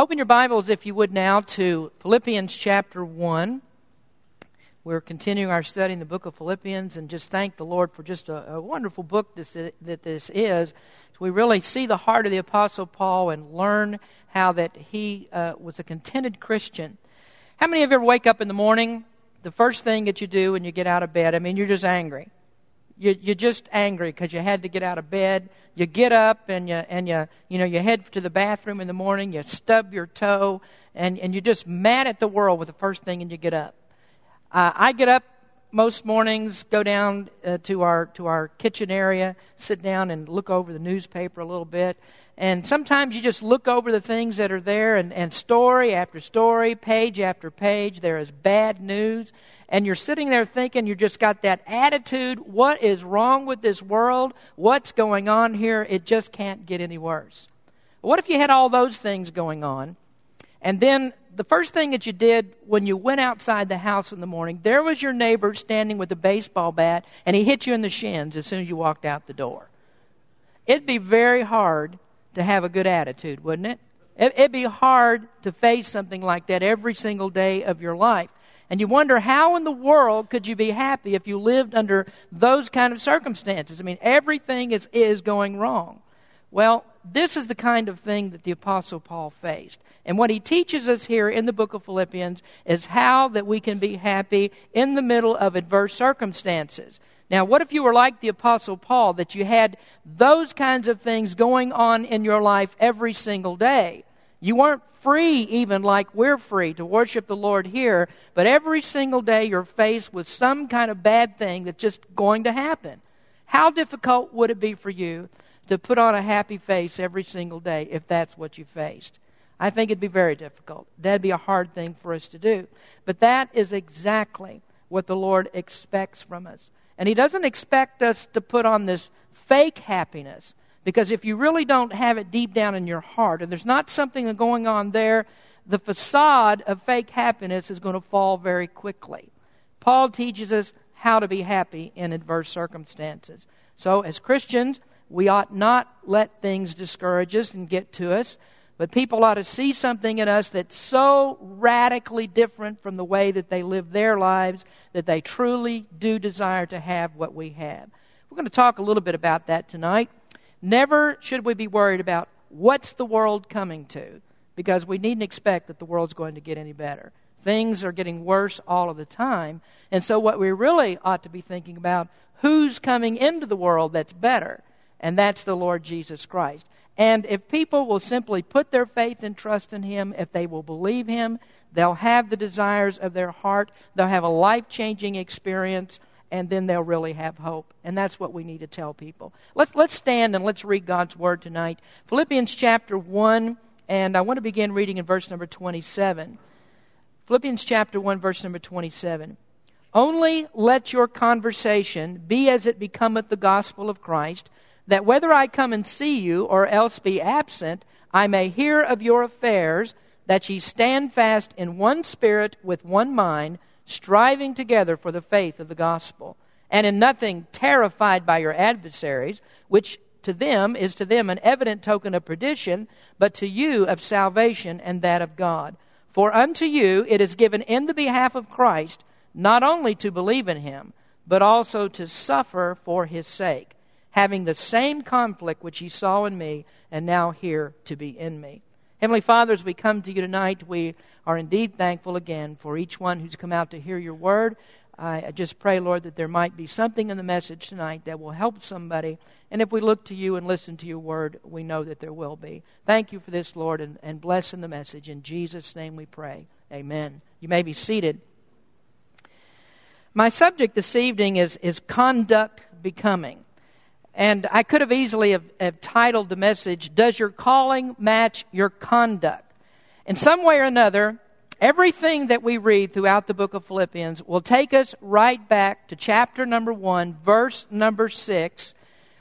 Open your Bibles, if you would, now to Philippians chapter 1. We're continuing our study in the book of Philippians and just thank the Lord for just a, a wonderful book this, that this is. So we really see the heart of the Apostle Paul and learn how that he uh, was a contented Christian. How many of you ever wake up in the morning? The first thing that you do when you get out of bed, I mean, you're just angry you, you're just angry because you had to get out of bed. You get up and you and you you know you head to the bathroom in the morning. You stub your toe and and you're just mad at the world with the first thing and you get up. Uh, I get up most mornings, go down uh, to our to our kitchen area, sit down and look over the newspaper a little bit. And sometimes you just look over the things that are there, and, and story after story, page after page, there is bad news and you're sitting there thinking you just got that attitude what is wrong with this world? What's going on here? It just can't get any worse. What if you had all those things going on? And then the first thing that you did when you went outside the house in the morning, there was your neighbor standing with a baseball bat, and he hit you in the shins as soon as you walked out the door. It'd be very hard to have a good attitude, wouldn't it? It'd be hard to face something like that every single day of your life. And you wonder how in the world could you be happy if you lived under those kind of circumstances? I mean, everything is, is going wrong. Well, this is the kind of thing that the Apostle Paul faced. And what he teaches us here in the book of Philippians is how that we can be happy in the middle of adverse circumstances. Now, what if you were like the Apostle Paul, that you had those kinds of things going on in your life every single day? You weren't free, even like we're free, to worship the Lord here, but every single day you're faced with some kind of bad thing that's just going to happen. How difficult would it be for you to put on a happy face every single day if that's what you faced? I think it'd be very difficult. That'd be a hard thing for us to do. But that is exactly what the Lord expects from us. And He doesn't expect us to put on this fake happiness because if you really don't have it deep down in your heart, and there's not something going on there, the facade of fake happiness is going to fall very quickly. Paul teaches us how to be happy in adverse circumstances. So, as Christians, we ought not let things discourage us and get to us, but people ought to see something in us that's so radically different from the way that they live their lives that they truly do desire to have what we have. We're going to talk a little bit about that tonight. Never should we be worried about what's the world coming to, because we needn't expect that the world's going to get any better. Things are getting worse all of the time. And so, what we really ought to be thinking about who's coming into the world that's better, and that's the Lord Jesus Christ. And if people will simply put their faith and trust in Him, if they will believe Him, they'll have the desires of their heart, they'll have a life changing experience and then they'll really have hope. And that's what we need to tell people. Let's, let's stand and let's read God's Word tonight. Philippians chapter 1, and I want to begin reading in verse number 27. Philippians chapter 1, verse number 27. Only let your conversation be as it becometh the gospel of Christ, that whether I come and see you or else be absent, I may hear of your affairs, that ye stand fast in one spirit with one mind striving together for the faith of the gospel, and in nothing terrified by your adversaries, which to them is to them an evident token of perdition, but to you of salvation and that of God. For unto you it is given in the behalf of Christ not only to believe in him, but also to suffer for his sake, having the same conflict which ye saw in me, and now hear to be in me. Heavenly Father, as we come to you tonight, we are indeed thankful again for each one who's come out to hear your word. I just pray, Lord, that there might be something in the message tonight that will help somebody. And if we look to you and listen to your word, we know that there will be. Thank you for this, Lord, and, and bless in the message. In Jesus' name we pray. Amen. You may be seated. My subject this evening is, is conduct becoming. And I could have easily have, have, titled the message, Does Your Calling Match Your Conduct? In some way or another, everything that we read throughout the book of Philippians will take us right back to chapter number one, verse number six,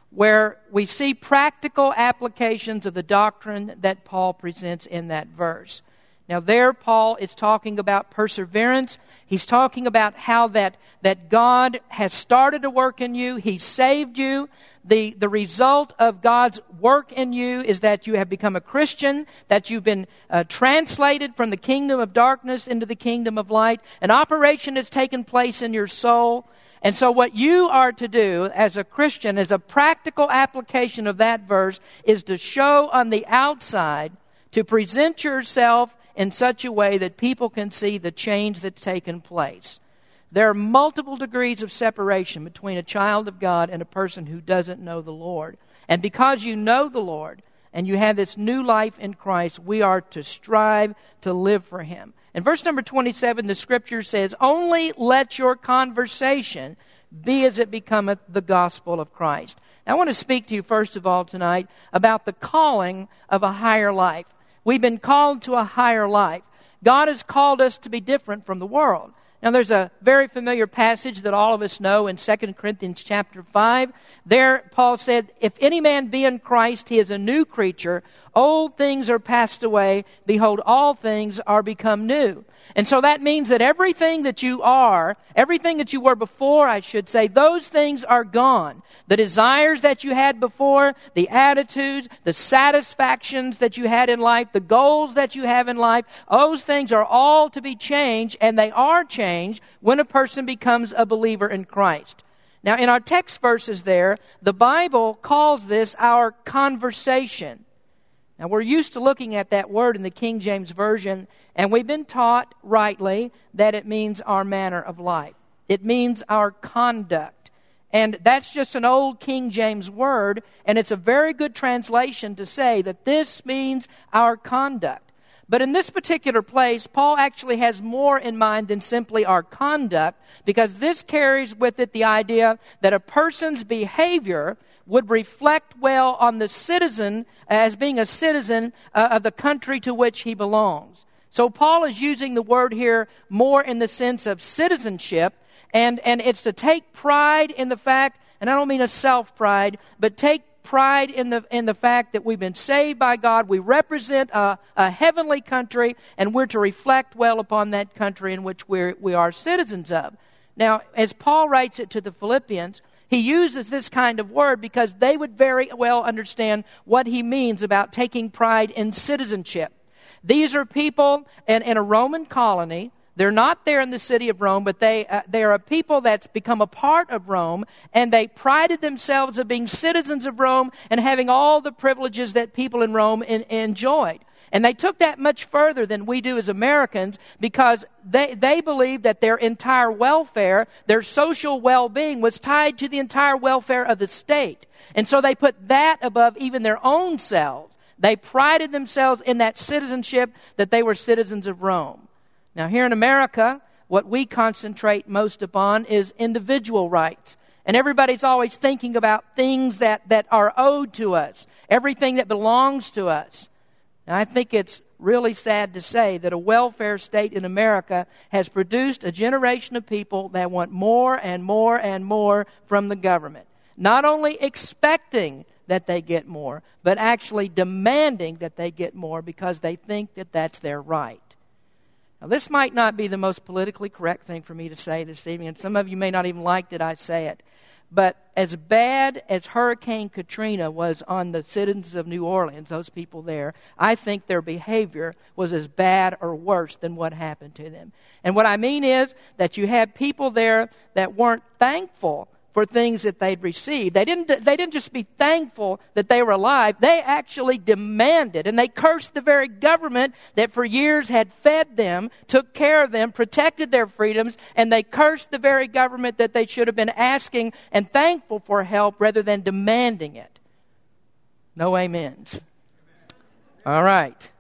where we see practical applications of the doctrine that Paul presents in that verse. Now, there, Paul is talking about perseverance. He's talking about how that, that God has started to work in you. He saved you, the, the result of God's work in you is that you have become a Christian, that you've been uh, translated from the kingdom of darkness into the kingdom of light. An operation has taken place in your soul. And so, what you are to do as a Christian, as a practical application of that verse, is to show on the outside, to present yourself in such a way that people can see the change that's taken place. There are multiple degrees of separation between a child of God and a person who doesn't know the Lord. And because you know the Lord and you have this new life in Christ, we are to strive to live for Him. In verse number 27, the scripture says, Only let your conversation be as it becometh the gospel of Christ. Now, I want to speak to you, first of all, tonight about the calling of a higher life. We've been called to a higher life. God has called us to be different from the world. Now there's a very familiar passage that all of us know in 2 Corinthians chapter 5. There Paul said, "If any man be in Christ, he is a new creature. Old things are passed away; behold all things are become new." And so that means that everything that you are, everything that you were before, I should say, those things are gone. The desires that you had before, the attitudes, the satisfactions that you had in life, the goals that you have in life, those things are all to be changed, and they are changed when a person becomes a believer in Christ. Now, in our text verses there, the Bible calls this our conversation. Now, we're used to looking at that word in the King James Version, and we've been taught rightly that it means our manner of life. It means our conduct. And that's just an old King James word, and it's a very good translation to say that this means our conduct. But in this particular place, Paul actually has more in mind than simply our conduct, because this carries with it the idea that a person's behavior would reflect well on the citizen as being a citizen uh, of the country to which he belongs. So Paul is using the word here more in the sense of citizenship, and, and it's to take pride in the fact, and I don't mean a self pride, but take pride in the, in the fact that we've been saved by God. We represent a, a heavenly country, and we're to reflect well upon that country in which we're, we are citizens of. Now, as Paul writes it to the Philippians, he uses this kind of word because they would very well understand what he means about taking pride in citizenship. These are people in, in a Roman colony. They're not there in the city of Rome, but they, uh, they are a people that's become a part of Rome, and they prided themselves of being citizens of Rome and having all the privileges that people in Rome in, enjoyed. And they took that much further than we do as Americans because they, they believed that their entire welfare, their social well being, was tied to the entire welfare of the state. And so they put that above even their own selves. They prided themselves in that citizenship that they were citizens of Rome. Now, here in America, what we concentrate most upon is individual rights. And everybody's always thinking about things that, that are owed to us, everything that belongs to us. And I think it's really sad to say that a welfare state in America has produced a generation of people that want more and more and more from the government. Not only expecting that they get more, but actually demanding that they get more because they think that that's their right. Now, this might not be the most politically correct thing for me to say this evening, and some of you may not even like that I say it. But as bad as Hurricane Katrina was on the citizens of New Orleans, those people there, I think their behavior was as bad or worse than what happened to them. And what I mean is that you had people there that weren't thankful for things that they'd received. They didn't, they didn't just be thankful that they were alive, they actually demanded and they cursed the very government that for years had fed them, took care of them, protected their freedoms, and they cursed the very government that they should have been asking and thankful for help rather than demanding it. No amens. All right.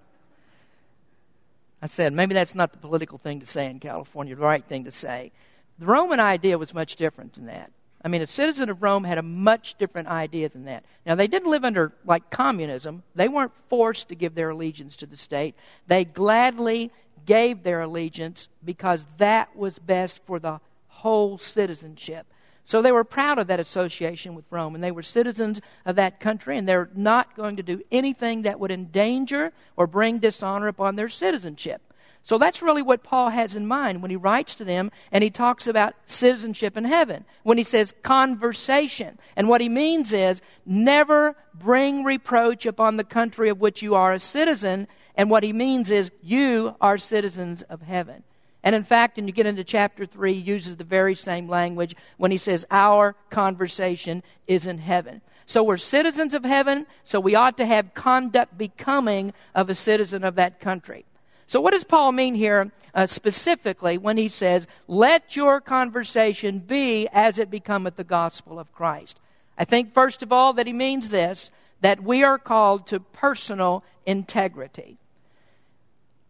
I said, maybe that's not the political thing to say in California, the right thing to say. The Roman idea was much different than that. I mean, a citizen of Rome had a much different idea than that. Now, they didn't live under, like, communism. They weren't forced to give their allegiance to the state. They gladly gave their allegiance because that was best for the whole citizenship. So they were proud of that association with Rome, and they were citizens of that country, and they're not going to do anything that would endanger or bring dishonor upon their citizenship. So that's really what Paul has in mind when he writes to them and he talks about citizenship in heaven. When he says conversation. And what he means is never bring reproach upon the country of which you are a citizen. And what he means is you are citizens of heaven. And in fact, when you get into chapter 3, he uses the very same language when he says, Our conversation is in heaven. So we're citizens of heaven, so we ought to have conduct becoming of a citizen of that country. So, what does Paul mean here uh, specifically when he says, Let your conversation be as it becometh the gospel of Christ? I think, first of all, that he means this that we are called to personal integrity.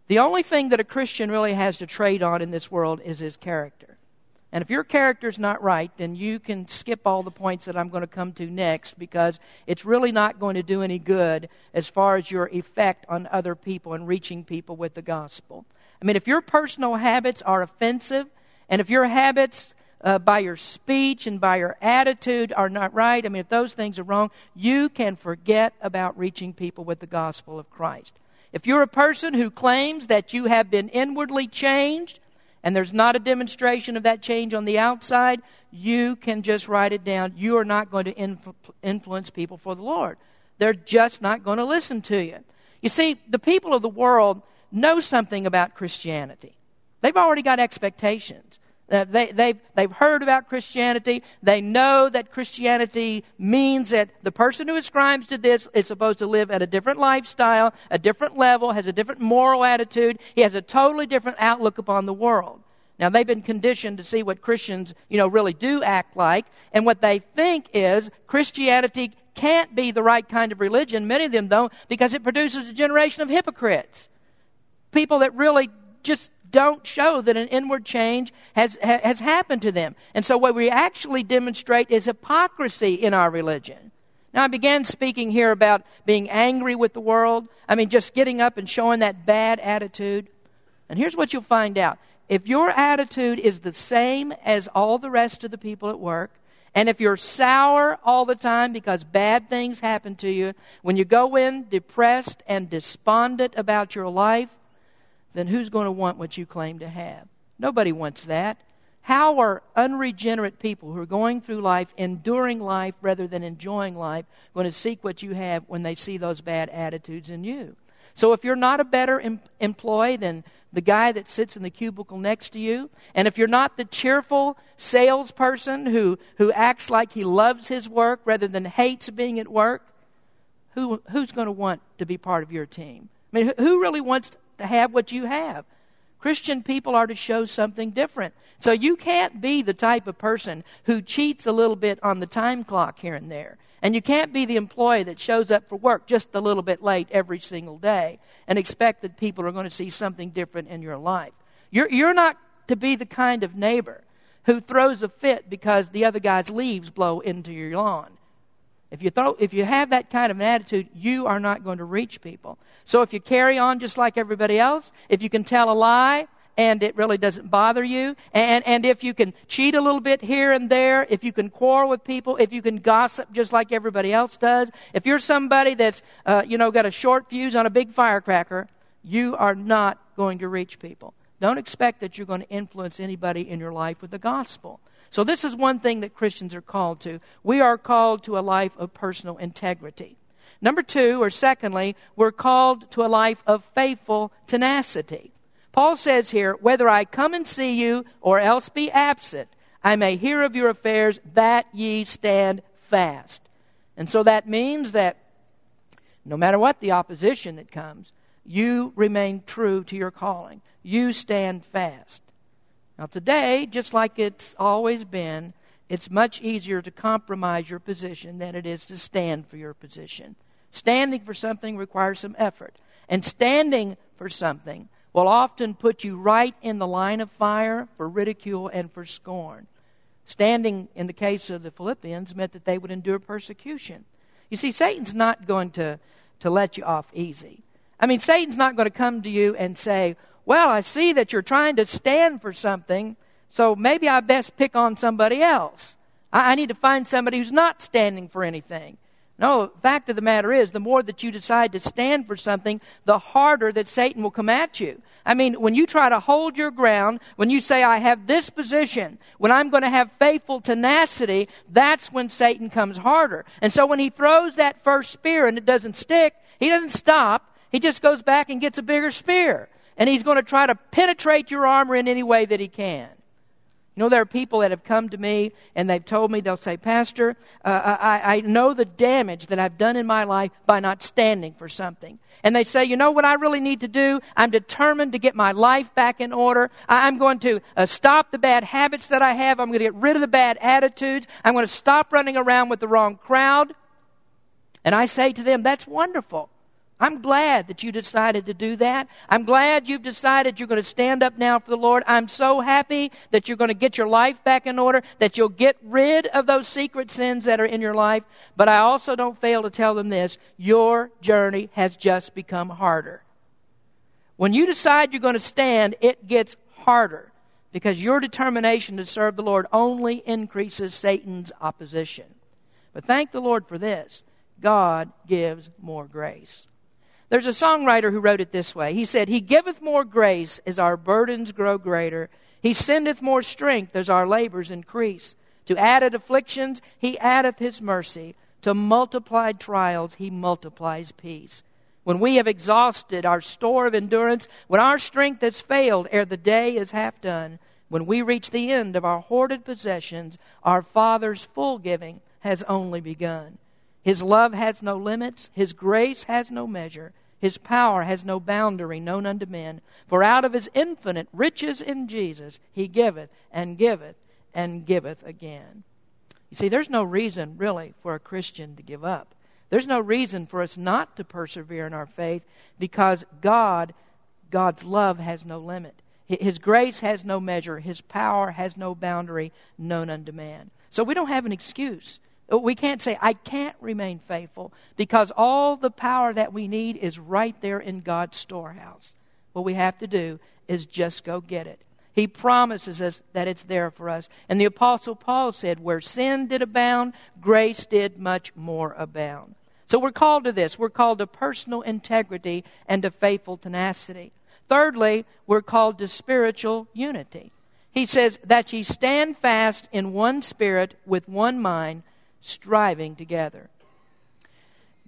The only thing that a Christian really has to trade on in this world is his character. And if your character's not right, then you can skip all the points that I'm going to come to next because it's really not going to do any good as far as your effect on other people and reaching people with the gospel. I mean, if your personal habits are offensive, and if your habits uh, by your speech and by your attitude are not right, I mean, if those things are wrong, you can forget about reaching people with the gospel of Christ. If you're a person who claims that you have been inwardly changed, and there's not a demonstration of that change on the outside, you can just write it down. You are not going to influ- influence people for the Lord. They're just not going to listen to you. You see, the people of the world know something about Christianity. They've already got expectations. Uh, they, they've, they've heard about Christianity. They know that Christianity means that the person who ascribes to this is supposed to live at a different lifestyle, a different level, has a different moral attitude. He has a totally different outlook upon the world. Now, they've been conditioned to see what Christians, you know, really do act like. And what they think is Christianity can't be the right kind of religion. Many of them don't because it produces a generation of hypocrites. People that really just don't show that an inward change has, has happened to them. And so what we actually demonstrate is hypocrisy in our religion. Now, I began speaking here about being angry with the world. I mean, just getting up and showing that bad attitude. And here's what you'll find out. If your attitude is the same as all the rest of the people at work, and if you're sour all the time because bad things happen to you, when you go in depressed and despondent about your life, then who's going to want what you claim to have? Nobody wants that. How are unregenerate people who are going through life, enduring life rather than enjoying life, going to seek what you have when they see those bad attitudes in you? So if you're not a better em- employee than the guy that sits in the cubicle next to you, and if you're not the cheerful salesperson who, who acts like he loves his work rather than hates being at work, who, who's going to want to be part of your team? I mean, who really wants to have what you have. Christian people are to show something different. So you can't be the type of person who cheats a little bit on the time clock here and there. And you can't be the employee that shows up for work just a little bit late every single day and expect that people are going to see something different in your life. You're, you're not to be the kind of neighbor who throws a fit because the other guy's leaves blow into your lawn. If you, throw, if you have that kind of an attitude, you are not going to reach people. So if you carry on just like everybody else, if you can tell a lie and it really doesn't bother you, and, and if you can cheat a little bit here and there, if you can quarrel with people, if you can gossip just like everybody else does, if you're somebody that's, uh, you know, got a short fuse on a big firecracker, you are not going to reach people. Don't expect that you're going to influence anybody in your life with the gospel. So, this is one thing that Christians are called to. We are called to a life of personal integrity. Number two, or secondly, we're called to a life of faithful tenacity. Paul says here, whether I come and see you or else be absent, I may hear of your affairs, that ye stand fast. And so that means that no matter what the opposition that comes, you remain true to your calling. You stand fast. Now, today, just like it's always been, it's much easier to compromise your position than it is to stand for your position. Standing for something requires some effort. And standing for something will often put you right in the line of fire for ridicule and for scorn. Standing, in the case of the Philippians, meant that they would endure persecution. You see, Satan's not going to, to let you off easy. I mean, Satan's not going to come to you and say, well, I see that you're trying to stand for something, so maybe I best pick on somebody else. I, I need to find somebody who's not standing for anything. No, fact of the matter is, the more that you decide to stand for something, the harder that Satan will come at you. I mean, when you try to hold your ground, when you say, I have this position, when I'm going to have faithful tenacity, that's when Satan comes harder. And so when he throws that first spear and it doesn't stick, he doesn't stop. He just goes back and gets a bigger spear. And he's going to try to penetrate your armor in any way that he can. You know, there are people that have come to me and they've told me, they'll say, Pastor, uh, I, I know the damage that I've done in my life by not standing for something. And they say, you know what I really need to do? I'm determined to get my life back in order. I'm going to uh, stop the bad habits that I have. I'm going to get rid of the bad attitudes. I'm going to stop running around with the wrong crowd. And I say to them, that's wonderful. I'm glad that you decided to do that. I'm glad you've decided you're going to stand up now for the Lord. I'm so happy that you're going to get your life back in order, that you'll get rid of those secret sins that are in your life. But I also don't fail to tell them this your journey has just become harder. When you decide you're going to stand, it gets harder because your determination to serve the Lord only increases Satan's opposition. But thank the Lord for this God gives more grace. There's a songwriter who wrote it this way. He said, He giveth more grace as our burdens grow greater. He sendeth more strength as our labors increase. To added afflictions, He addeth His mercy. To multiplied trials, He multiplies peace. When we have exhausted our store of endurance, when our strength has failed ere the day is half done, when we reach the end of our hoarded possessions, our Father's full giving has only begun. His love has no limits, His grace has no measure. His power has no boundary known unto men. For out of his infinite riches in Jesus, he giveth and giveth and giveth again. You see, there's no reason, really, for a Christian to give up. There's no reason for us not to persevere in our faith because God, God's love has no limit. His grace has no measure. His power has no boundary known unto man. So we don't have an excuse. We can't say, I can't remain faithful because all the power that we need is right there in God's storehouse. What we have to do is just go get it. He promises us that it's there for us. And the Apostle Paul said, Where sin did abound, grace did much more abound. So we're called to this. We're called to personal integrity and to faithful tenacity. Thirdly, we're called to spiritual unity. He says, That ye stand fast in one spirit with one mind striving together.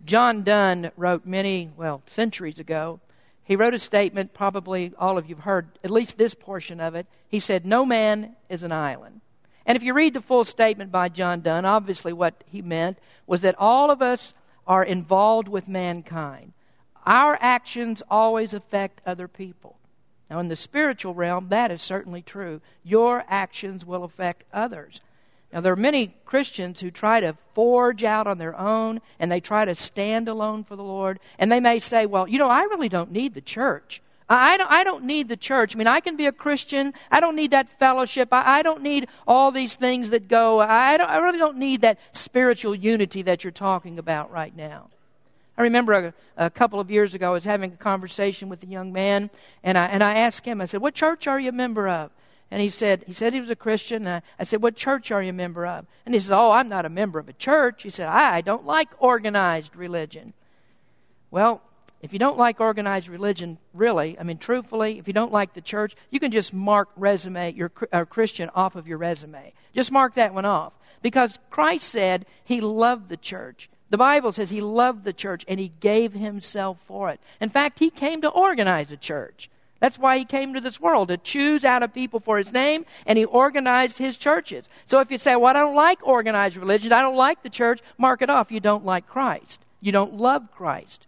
John Donne wrote many, well, centuries ago. He wrote a statement, probably all of you have heard at least this portion of it. He said, No man is an island. And if you read the full statement by John Donne, obviously what he meant was that all of us are involved with mankind. Our actions always affect other people. Now, in the spiritual realm, that is certainly true. Your actions will affect others. Now, there are many Christians who try to forge out on their own and they try to stand alone for the Lord. And they may say, well, you know, I really don't need the church. I don't, I don't need the church. I mean, I can be a Christian. I don't need that fellowship. I, I don't need all these things that go. I, I really don't need that spiritual unity that you're talking about right now. I remember a, a, couple of years ago, I was having a conversation with a young man, and I, and I asked him, I said, What church are you a member of? And he said, he said he was a Christian. I, I said, what church are you a member of? And he said, oh, I'm not a member of a church. He said, I don't like organized religion. Well, if you don't like organized religion, really, I mean, truthfully, if you don't like the church, you can just mark resume, your uh, Christian off of your resume. Just mark that one off. Because Christ said he loved the church. The Bible says he loved the church and he gave himself for it. In fact, he came to organize a church. That's why he came to this world, to choose out a people for his name, and he organized his churches. So if you say, well, I don't like organized religion, I don't like the church, mark it off. You don't like Christ. You don't love Christ.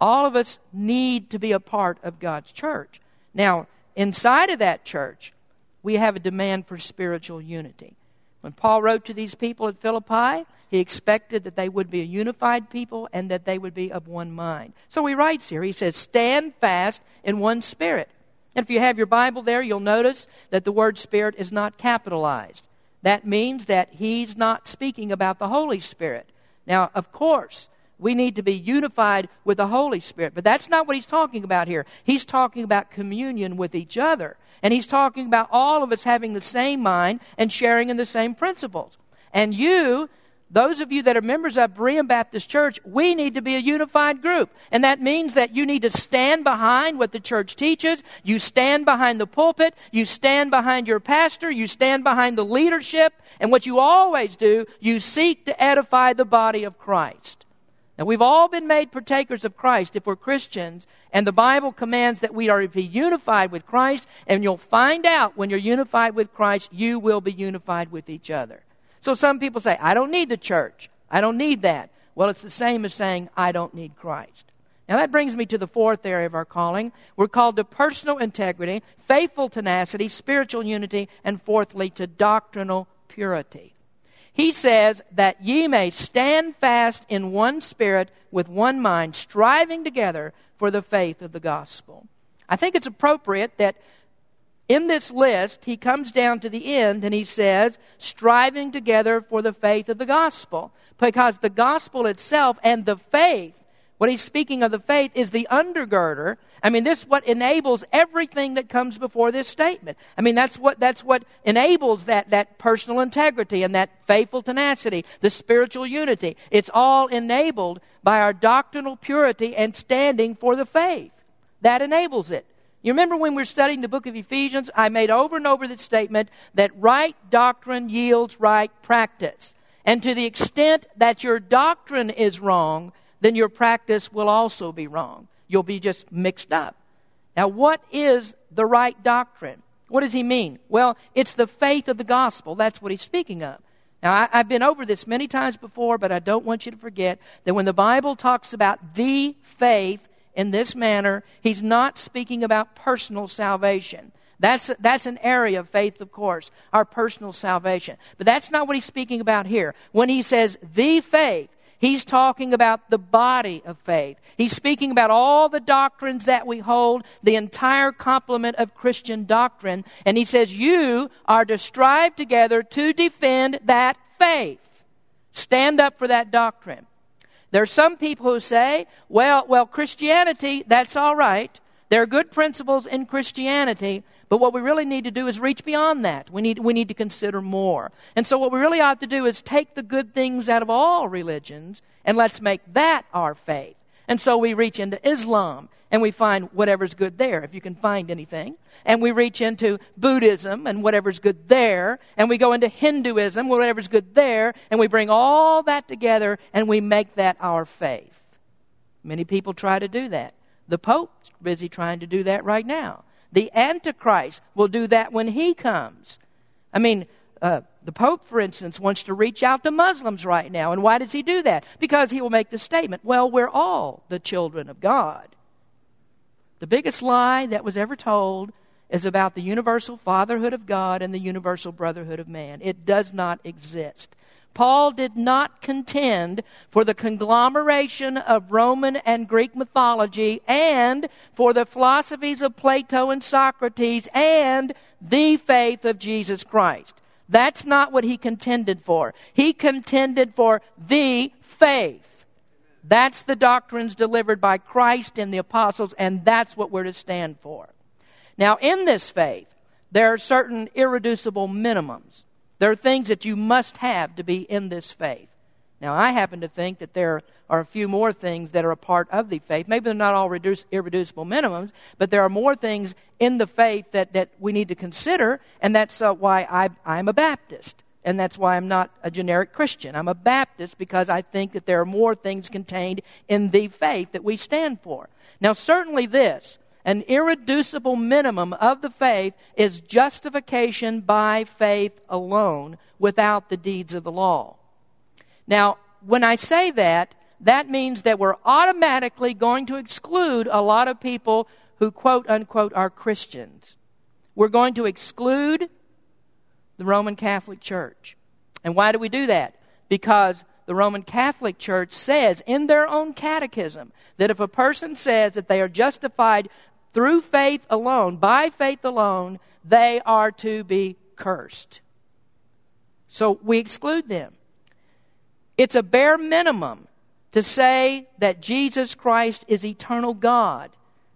All of us need to be a part of God's church. Now, inside of that church, we have a demand for spiritual unity. When Paul wrote to these people at Philippi, he expected that they would be a unified people and that they would be of one mind. So he writes here, he says, Stand fast in one spirit. And if you have your Bible there, you'll notice that the word spirit is not capitalized. That means that he's not speaking about the Holy Spirit. Now, of course, we need to be unified with the Holy Spirit, but that's not what he's talking about here. He's talking about communion with each other. And he's talking about all of us having the same mind and sharing in the same principles. And you, those of you that are members of Berean Baptist Church, we need to be a unified group. And that means that you need to stand behind what the church teaches. You stand behind the pulpit. You stand behind your pastor. You stand behind the leadership. And what you always do, you seek to edify the body of Christ. Now, we've all been made partakers of Christ if we're Christians, and the Bible commands that we are to be unified with Christ, and you'll find out when you're unified with Christ, you will be unified with each other. So some people say, I don't need the church. I don't need that. Well, it's the same as saying, I don't need Christ. Now that brings me to the fourth area of our calling. We're called to personal integrity, faithful tenacity, spiritual unity, and fourthly, to doctrinal purity. He says that ye may stand fast in one spirit with one mind, striving together for the faith of the gospel. I think it's appropriate that in this list, he comes down to the end and he says, striving together for the faith of the gospel. Because the gospel itself and the faith, what he's speaking of the faith, is the undergirder. I mean, this is what enables everything that comes before this statement. I mean, that's what, that's what enables that, that personal integrity and that faithful tenacity, the spiritual unity. It's all enabled by our doctrinal purity and standing for the faith. That enables it. You remember when we were studying the book of Ephesians, I made over and over the statement that right doctrine yields right practice. And to the extent that your doctrine is wrong, then your practice will also be wrong. You'll be just mixed up. Now, what is the right doctrine? What does he mean? Well, it's the faith of the gospel. That's what he's speaking of. Now, I, have been over this many times before, but I don't want you to forget that when the Bible talks about the faith, in this manner, he's not speaking about personal salvation. That's, that's an area of faith, of course, our personal salvation. But that's not what he's speaking about here. When he says the faith, he's talking about the body of faith. He's speaking about all the doctrines that we hold, the entire complement of Christian doctrine. And he says, You are to strive together to defend that faith. Stand up for that doctrine. There are some people who say, well, well, Christianity, that's all right. There are good principles in Christianity, but what we really need to do is reach beyond that. We need, we need to consider more. And so, what we really ought to do is take the good things out of all religions and let's make that our faith. And so, we reach into Islam and we find whatever's good there, if you can find anything. And we reach into Buddhism and whatever's good there. And we go into Hinduism, whatever's good there. And we bring all that together and we make that our faith. Many people try to do that. The Pope's busy trying to do that right now. The Antichrist will do that when he comes. I mean, uh, the Pope, for instance, wants to reach out to Muslims right now. And why does he do that? Because he will make the statement, well, we're all the children of God. The biggest lie that was ever told is about the universal fatherhood of God and the universal brotherhood of man. It does not exist. Paul did not contend for the conglomeration of Roman and Greek mythology and for the philosophies of Plato and Socrates and the faith of Jesus Christ. That's not what he contended for. He contended for the faith. That's the doctrines delivered by Christ and the apostles, and that's what we're to stand for. Now, in this faith, there are certain irreducible minimums. There are things that you must have to be in this faith. Now, I happen to think that there are a few more things that are a part of the faith. Maybe they're not all reduce, irreducible minimums, but there are more things in the faith that, that we need to consider, and that's uh, why I, I'm a Baptist. And that's why I'm not a generic Christian. I'm a Baptist because I think that there are more things contained in the faith that we stand for. Now, certainly this, an irreducible minimum of the faith is justification by faith alone without the deeds of the law. Now, when I say that, that means that we're automatically going to exclude a lot of people who quote unquote are Christians. We're going to exclude the Roman Catholic Church. And why do we do that? Because the Roman Catholic Church says in their own catechism that if a person says that they are justified through faith alone, by faith alone, they are to be cursed. So we exclude them. It's a bare minimum to say that Jesus Christ is eternal God,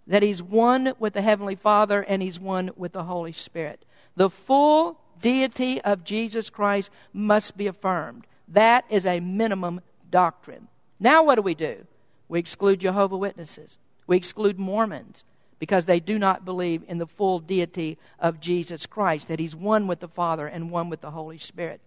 that He's one with the Heavenly Father and He's one with the Holy Spirit. The full deity of Jesus Christ must be affirmed. That is a minimum doctrine. Now, what do we do? We exclude Jehovah Witnesses. We exclude Mormons because they do not believe in the full deity of Jesus Christ, that He's one with the Father and one with the Holy Spirit.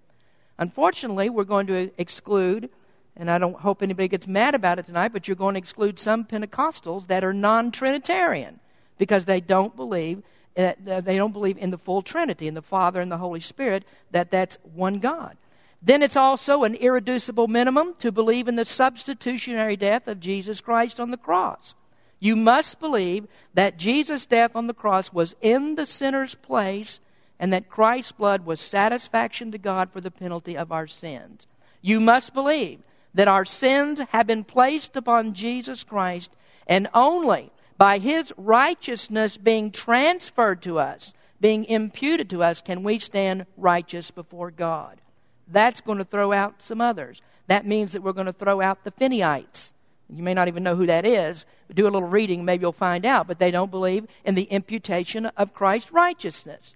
Unfortunately, we're going to exclude, and I don't hope anybody gets mad about it tonight, but you're going to exclude some Pentecostals that are non Trinitarian because they don't believe. Uh, they don't believe in the full Trinity, in the Father and the Holy Spirit, that that's one God. Then it's also an irreducible minimum to believe in the substitutionary death of Jesus Christ on the cross. You must believe that Jesus' death on the cross was in the sinner's place and that Christ's blood was satisfaction to God for the penalty of our sins. You must believe that our sins have been placed upon Jesus Christ and only by his righteousness being transferred to us, being imputed to us, can we stand righteous before God. That's going to throw out some others. That means that we're going to throw out the Finneyite. You may not even know who that is. Do a little reading, maybe you'll find out. But they don't believe in the imputation of Christ's righteousness.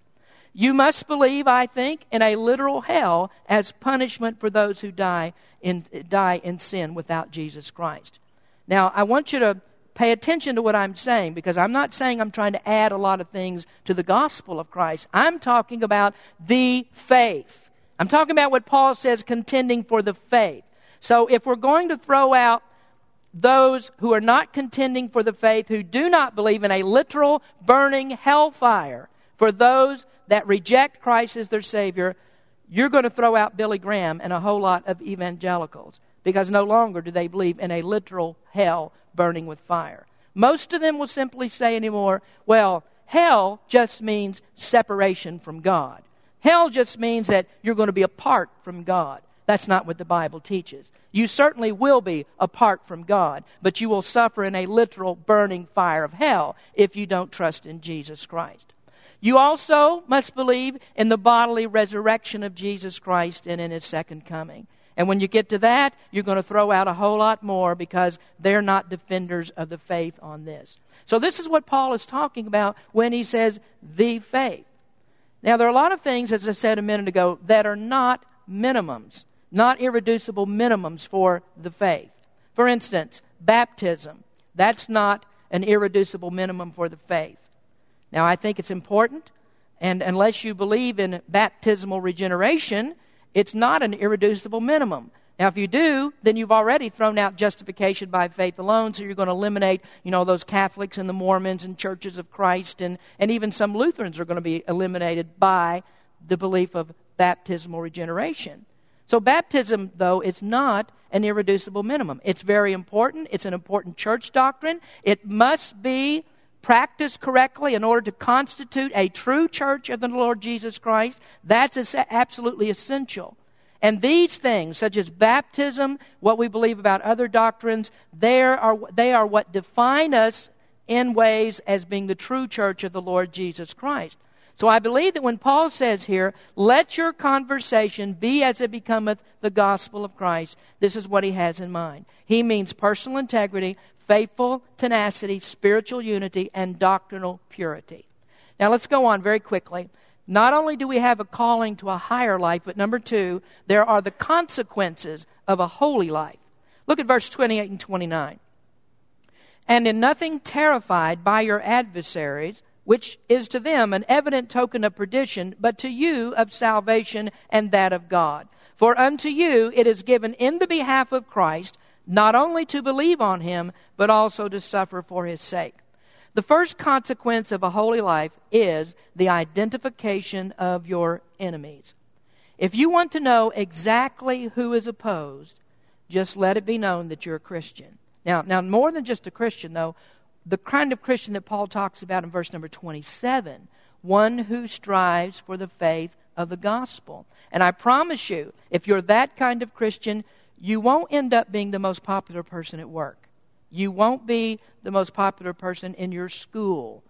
You must believe, I think, in a literal hell as punishment for those who die in, die in sin without Jesus Christ. Now, I want you to pay attention to what I'm saying because I'm not saying I'm trying to add a lot of things to the gospel of Christ. I'm talking about the faith. I'm talking about what Paul says contending for the faith. So if we're going to throw out those who are not contending for the faith, who do not believe in a literal burning hellfire for those that reject Christ as their Savior, you're going to throw out Billy Graham and a whole lot of evangelicals because no longer do they believe in a literal hell burning with fire. Most of them will simply say anymore, well, hell just means separation from God. Hell just means that you're going to be apart from God. That's not what the Bible teaches. You certainly will be apart from God, but you will suffer in a literal burning fire of hell if you don't trust in Jesus Christ. You also must believe in the bodily resurrection of Jesus Christ and in his second coming. And when you get to that, you're going to throw out a whole lot more because they're not defenders of the faith on this. So, this is what Paul is talking about when he says the faith. Now, there are a lot of things, as I said a minute ago, that are not minimums not irreducible minimums for the faith. For instance, baptism. That's not an irreducible minimum for the faith. Now, I think it's important, and unless you believe in baptismal regeneration, it's not an irreducible minimum. Now, if you do, then you've already thrown out justification by faith alone, so you're going to eliminate, you know, those Catholics and the Mormons and churches of Christ, and, and even some Lutherans are going to be eliminated by the belief of baptismal regeneration. So, baptism, though, is not an irreducible minimum. It's very important. It's an important church doctrine. It must be practiced correctly in order to constitute a true church of the Lord Jesus Christ. That's absolutely essential. And these things, such as baptism, what we believe about other doctrines, they are, they are what define us in ways as being the true church of the Lord Jesus Christ. So I believe that when Paul says here, let your conversation be as it becometh the gospel of Christ, this is what he has in mind. He means personal integrity, faithful tenacity, spiritual unity, and doctrinal purity. Now let's go on very quickly. Not only do we have a calling to a higher life, but number two, there are the consequences of a holy life. Look at verse 28 and 29. And in nothing terrified by your adversaries, which is to them an evident token of perdition, but to you of salvation and that of God. For unto you it is given in the behalf of Christ not only to believe on him, but also to suffer for his sake. The first consequence of a holy life is the identification of your enemies. If you want to know exactly who is opposed, just let it be known that you're a Christian. Now, now more than just a Christian, though, the kind of Christian that Paul talks about in verse number 27 one who strives for the faith of the gospel. And I promise you, if you're that kind of Christian, you won't end up being the most popular person at work. You won't be the most popular person in your school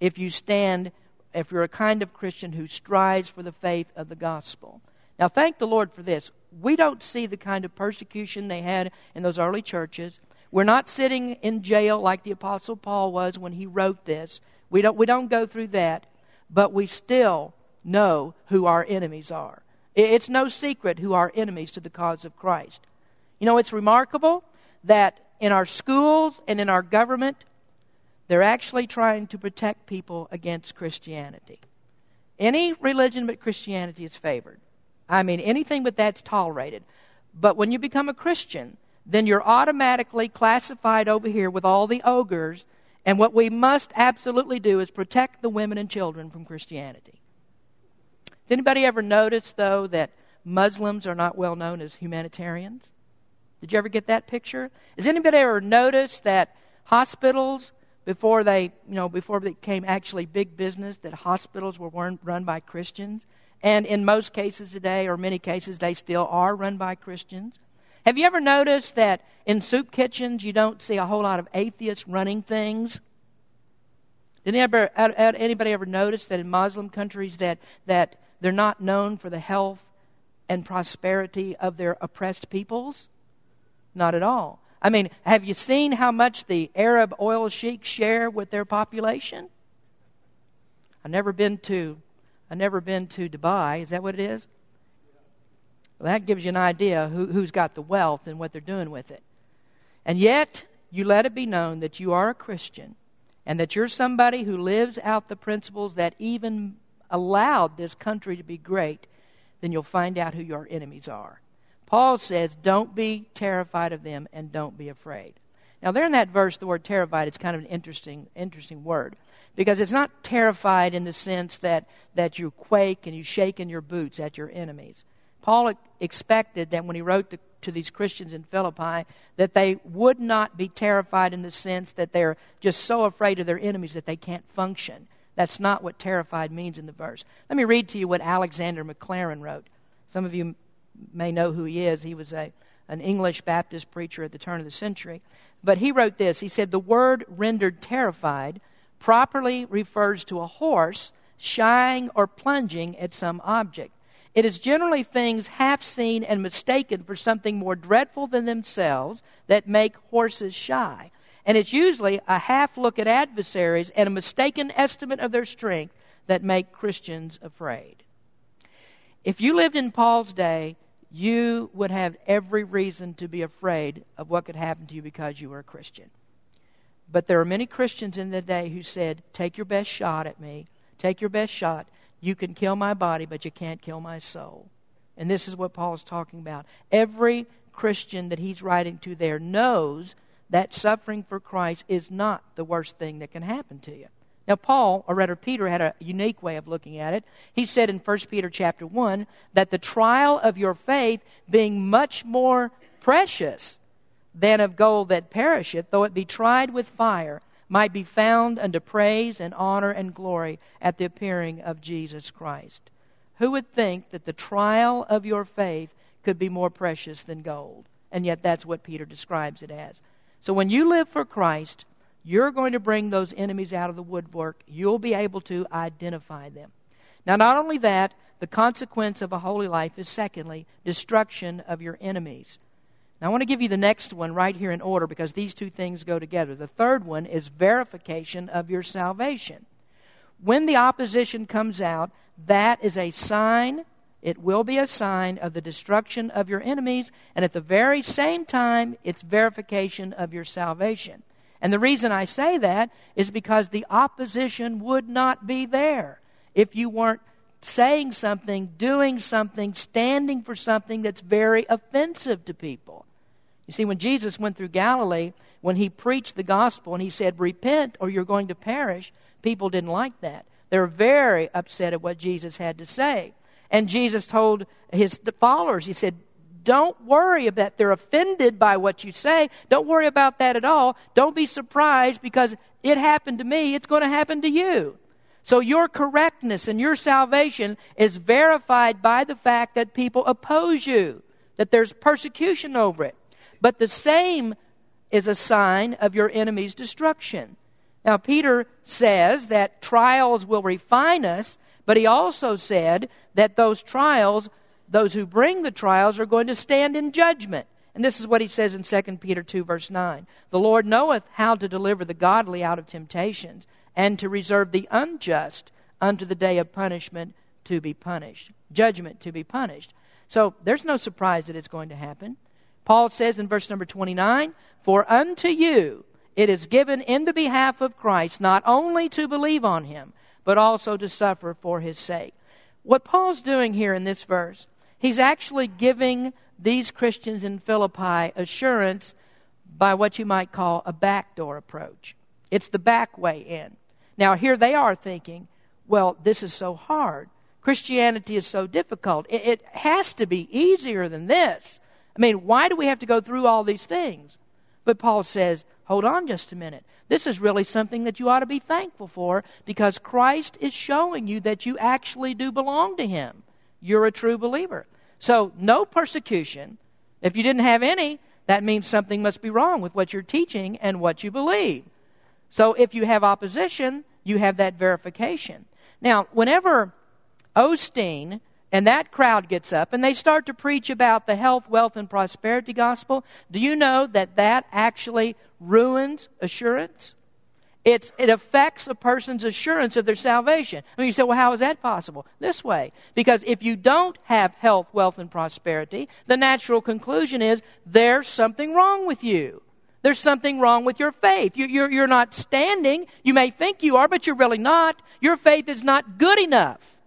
if you stand, if you're a kind of Christian who strives for the faith of the gospel. Now, thank the Lord for this. We don't see the kind of persecution they had in those early churches. We're not sitting in jail like the Apostle Paul was when he wrote this. We don't, we don't go through that, but we still know who our enemies are. It's no secret who are enemies to the cause of Christ. You know, it's remarkable that in our schools and in our government, they're actually trying to protect people against Christianity. Any religion but Christianity is favored. I mean, anything but that's tolerated. But when you become a Christian, then you're automatically classified over here with all the ogres. And what we must absolutely do is protect the women and children from Christianity. Did anybody ever notice, though, that Muslims are not well known as humanitarians? Did you ever get that picture? Has anybody ever noticed that hospitals, before they, you know, before they became actually big business, that hospitals were run by Christians? And in most cases today, or many cases, they still are run by Christians. Have you ever noticed that in soup kitchens you don't see a whole lot of atheists running things? Did anybody anybody ever notice that in Muslim countries that, that they're not known for the health and prosperity of their oppressed peoples? Not at all. I mean, have you seen how much the Arab oil sheiks share with their population? I've never been to I've never been to Dubai. Is that what it is? Well, that gives you an idea who, who's got the wealth and what they're doing with it. And yet, you let it be known that you are a Christian and that you're somebody who lives out the principles that even allowed this country to be great, then you'll find out who your enemies are. Paul says, Don't be terrified of them and don't be afraid. Now, there in that verse, the word terrified is kind of an interesting, interesting word because it's not terrified in the sense that, that you quake and you shake in your boots at your enemies. Paul expected that when he wrote to, to these Christians in Philippi, that they would not be terrified in the sense that they're just so afraid of their enemies that they can't function. That's not what terrified means in the verse. Let me read to you what Alexander Maclaren wrote. Some of you may know who he is. He was a, an English Baptist preacher at the turn of the century. But he wrote this He said, The word rendered terrified properly refers to a horse shying or plunging at some object. It is generally things half seen and mistaken for something more dreadful than themselves that make horses shy. And it's usually a half look at adversaries and a mistaken estimate of their strength that make Christians afraid. If you lived in Paul's day, you would have every reason to be afraid of what could happen to you because you were a Christian. But there are many Christians in the day who said, Take your best shot at me. Take your best shot. You can kill my body, but you can't kill my soul. And this is what Paul is talking about. Every Christian that he's writing to there knows that suffering for Christ is not the worst thing that can happen to you. Now, Paul, or rather Peter, had a unique way of looking at it. He said in 1 Peter chapter 1 that the trial of your faith being much more precious than of gold that perisheth, though it be tried with fire, might be found unto praise and honor and glory at the appearing of Jesus Christ. Who would think that the trial of your faith could be more precious than gold? And yet that's what Peter describes it as. So when you live for Christ, you're going to bring those enemies out of the woodwork. You'll be able to identify them. Now, not only that, the consequence of a holy life is, secondly, destruction of your enemies. Now, I want to give you the next one right here in order because these two things go together. The third one is verification of your salvation. When the opposition comes out, that is a sign, it will be a sign of the destruction of your enemies, and at the very same time, it's verification of your salvation. And the reason I say that is because the opposition would not be there if you weren't saying something, doing something, standing for something that's very offensive to people. You see, when Jesus went through Galilee, when he preached the gospel and he said, Repent or you're going to perish, people didn't like that. They were very upset at what Jesus had to say. And Jesus told his followers, He said, Don't worry about they're offended by what you say. Don't worry about that at all. Don't be surprised because it happened to me, it's going to happen to you. So your correctness and your salvation is verified by the fact that people oppose you, that there's persecution over it. But the same is a sign of your enemy's destruction. Now, Peter says that trials will refine us, but he also said that those trials, those who bring the trials, are going to stand in judgment. And this is what he says in 2 Peter 2, verse 9. The Lord knoweth how to deliver the godly out of temptations, and to reserve the unjust unto the day of punishment to be punished. Judgment to be punished. So there's no surprise that it's going to happen. Paul says in verse number 29 For unto you it is given in the behalf of Christ not only to believe on him, but also to suffer for his sake. What Paul's doing here in this verse, he's actually giving these Christians in Philippi assurance by what you might call a backdoor approach. It's the back way in. Now, here they are thinking, well, this is so hard. Christianity is so difficult. It, it, has to be easier than this. I mean, why do we have to go through all these things? But Paul says, hold on just a minute. This is really something that you ought to be thankful for because Christ is showing you that you actually do belong to Him. You're a true believer. So, no persecution. If you didn't have any, that means something must be wrong with what you're teaching and what you believe. So, if you have opposition, you have that verification. Now, whenever Osteen and that crowd gets up and they start to preach about the health, wealth, and prosperity gospel, do you know that that actually ruins assurance? It's, it affects a person's assurance of their salvation. Mean, you say, well, how is that possible? This way. Because if you don't have health, wealth, and prosperity, the natural conclusion is there's something wrong with you. There's something wrong with your faith. You, you're, you're not standing. You may think you are, but you're really not. Your faith is not good enough.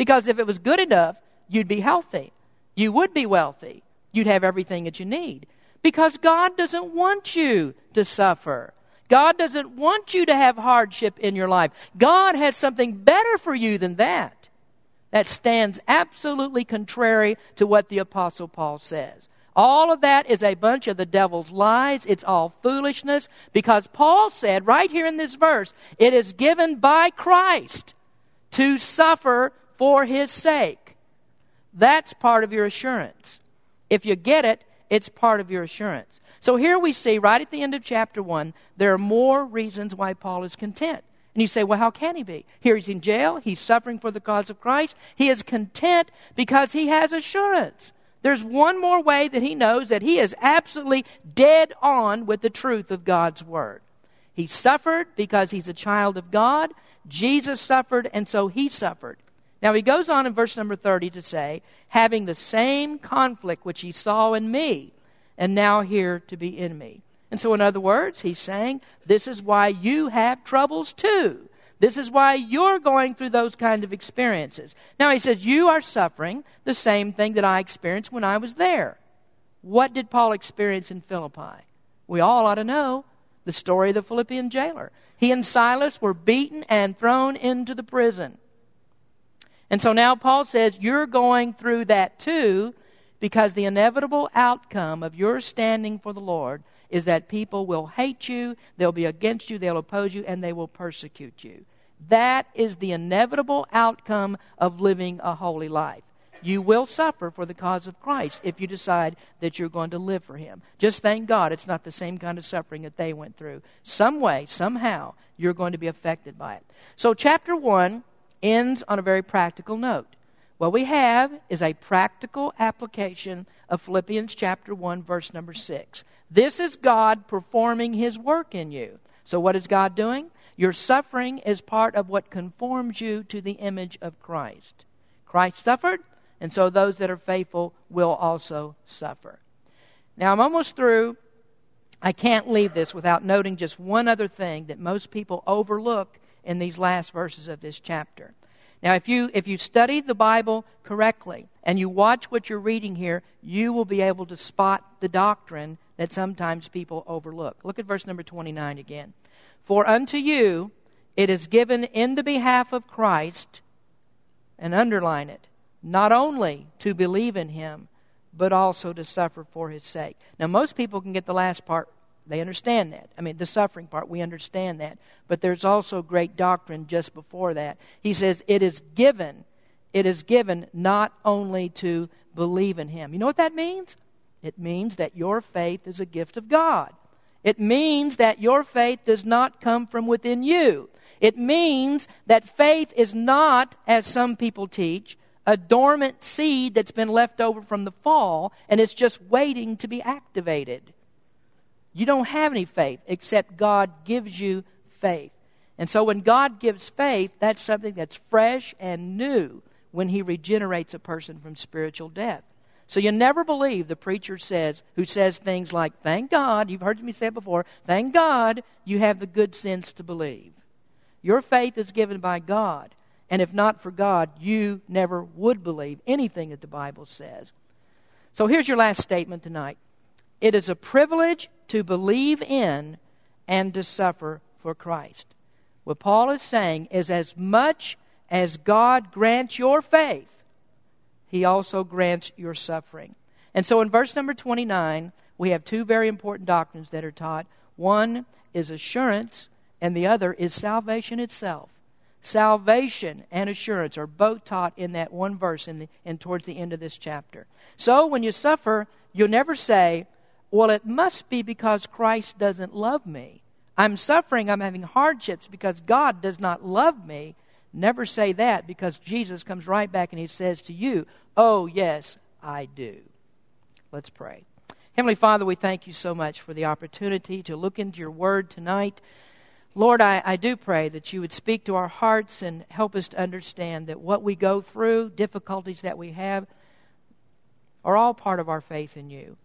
Because if it was good enough, you'd be healthy. You would be wealthy. You'd have everything that you need. Because God doesn't want you to suffer. God doesn't want you to have hardship in your life. God has something better for you than that. That stands absolutely contrary to what the Apostle Paul says. All of that is a bunch of the devil's lies. It's all foolishness because Paul said right here in this verse, it is given by Christ to suffer for his sake. That's part of your assurance. If you get it, it's part of your assurance. So here we see, right at the end of chapter 1, there are more reasons why Paul is content. And you say, well, how can he be? Here he's in jail. He's suffering for the cause of Christ. He is content because he has assurance. There's one more way that he knows that he is absolutely dead on with the truth of God's Word. He suffered because he's a child of God. Jesus suffered, and so he suffered. Now he goes on in verse number 30 to say, having the same conflict which he saw in me, and now hear to be in me. And so, in other words, he's saying, This is why you have troubles too. This is why you're going through those kind of experiences. Now, he says, You are suffering the same thing that I experienced when I was there. What did Paul experience in Philippi? We all ought to know the story of the Philippian jailer. He and Silas were beaten and thrown into the prison. And so now Paul says, You're going through that too, because the inevitable outcome of your standing for the Lord is that people will hate you, they'll be against you, they'll oppose you, and they will persecute you. That is the inevitable outcome of living a holy life. You will suffer for the cause of Christ if you decide that you're going to live for Him. Just thank God it's not the same kind of suffering that they went through. Some way, somehow, you're going to be affected by it. So, chapter 1 ends on a very practical note. What we have is a practical application of Philippians chapter 1, verse number 6. This is God performing His work in you. So, what is God doing? Your suffering is part of what conforms you to the image of Christ. Christ suffered, and so those that are faithful will also suffer. Now, I'm almost through. I can't leave this without noting just one other thing that most people overlook in these last verses of this chapter. Now, if you, if you study the Bible correctly and you watch what you're reading here, you will be able to spot the doctrine that sometimes people overlook. Look at verse number 29 again. For unto you it is given in the behalf of Christ, and underline it, not only to believe in him, but also to suffer for his sake. Now, most people can get the last part they understand that. I mean, the suffering part, we understand that. But there's also great doctrine just before that. He says, It is given, it is given not only to believe in Him. You know what that means? It means that your faith is a gift of God. It means that your faith does not come from within you. It means that faith is not, as some people teach, a dormant seed that's been left over from the fall and it's just waiting to be activated. You don't have any faith except God gives you faith. And so when God gives faith, that's something that's fresh and new. when he regenerates a person from spiritual death. So you never believe the preacher says who says things like, "Thank God, you've heard me say it before, thank God you have the good sense to believe." Your faith is given by God, and if not for God, you never would believe anything that the Bible says. So here's your last statement tonight. It is a privilege to believe in and to suffer for Christ. What Paul is saying is as much as God grants your faith, he also grants your suffering. And so in verse number 29, we have two very important doctrines that are taught. One is assurance, and the other is salvation itself. Salvation and assurance are both taught in that one verse in and towards the end of this chapter. So when you suffer, you'll never say, Well, it must be because Christ doesn't love me. I'm suffering, I'm having hardships because God does not love me. Never say that because Jesus comes right back and he says to you, Oh, yes, I do. Let's pray. Heavenly Father, we thank you so much for the opportunity to look into your word tonight. Lord, I, I do pray that you would speak to our hearts and help us to understand that what we go through, difficulties that we have, are all part of our faith in you.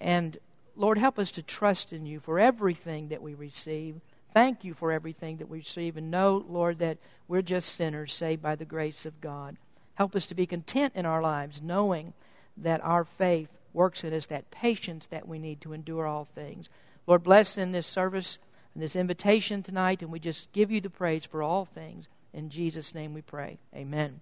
And Lord, help us to trust in you for everything that we receive. Thank you for everything that we receive. And know, Lord, that we're just sinners saved by the grace of God. Help us to be content in our lives, knowing that our faith works in us that patience that we need to endure all things. Lord, bless in this service and this invitation tonight, and we just give you the praise for all things. In Jesus' name we pray. Amen.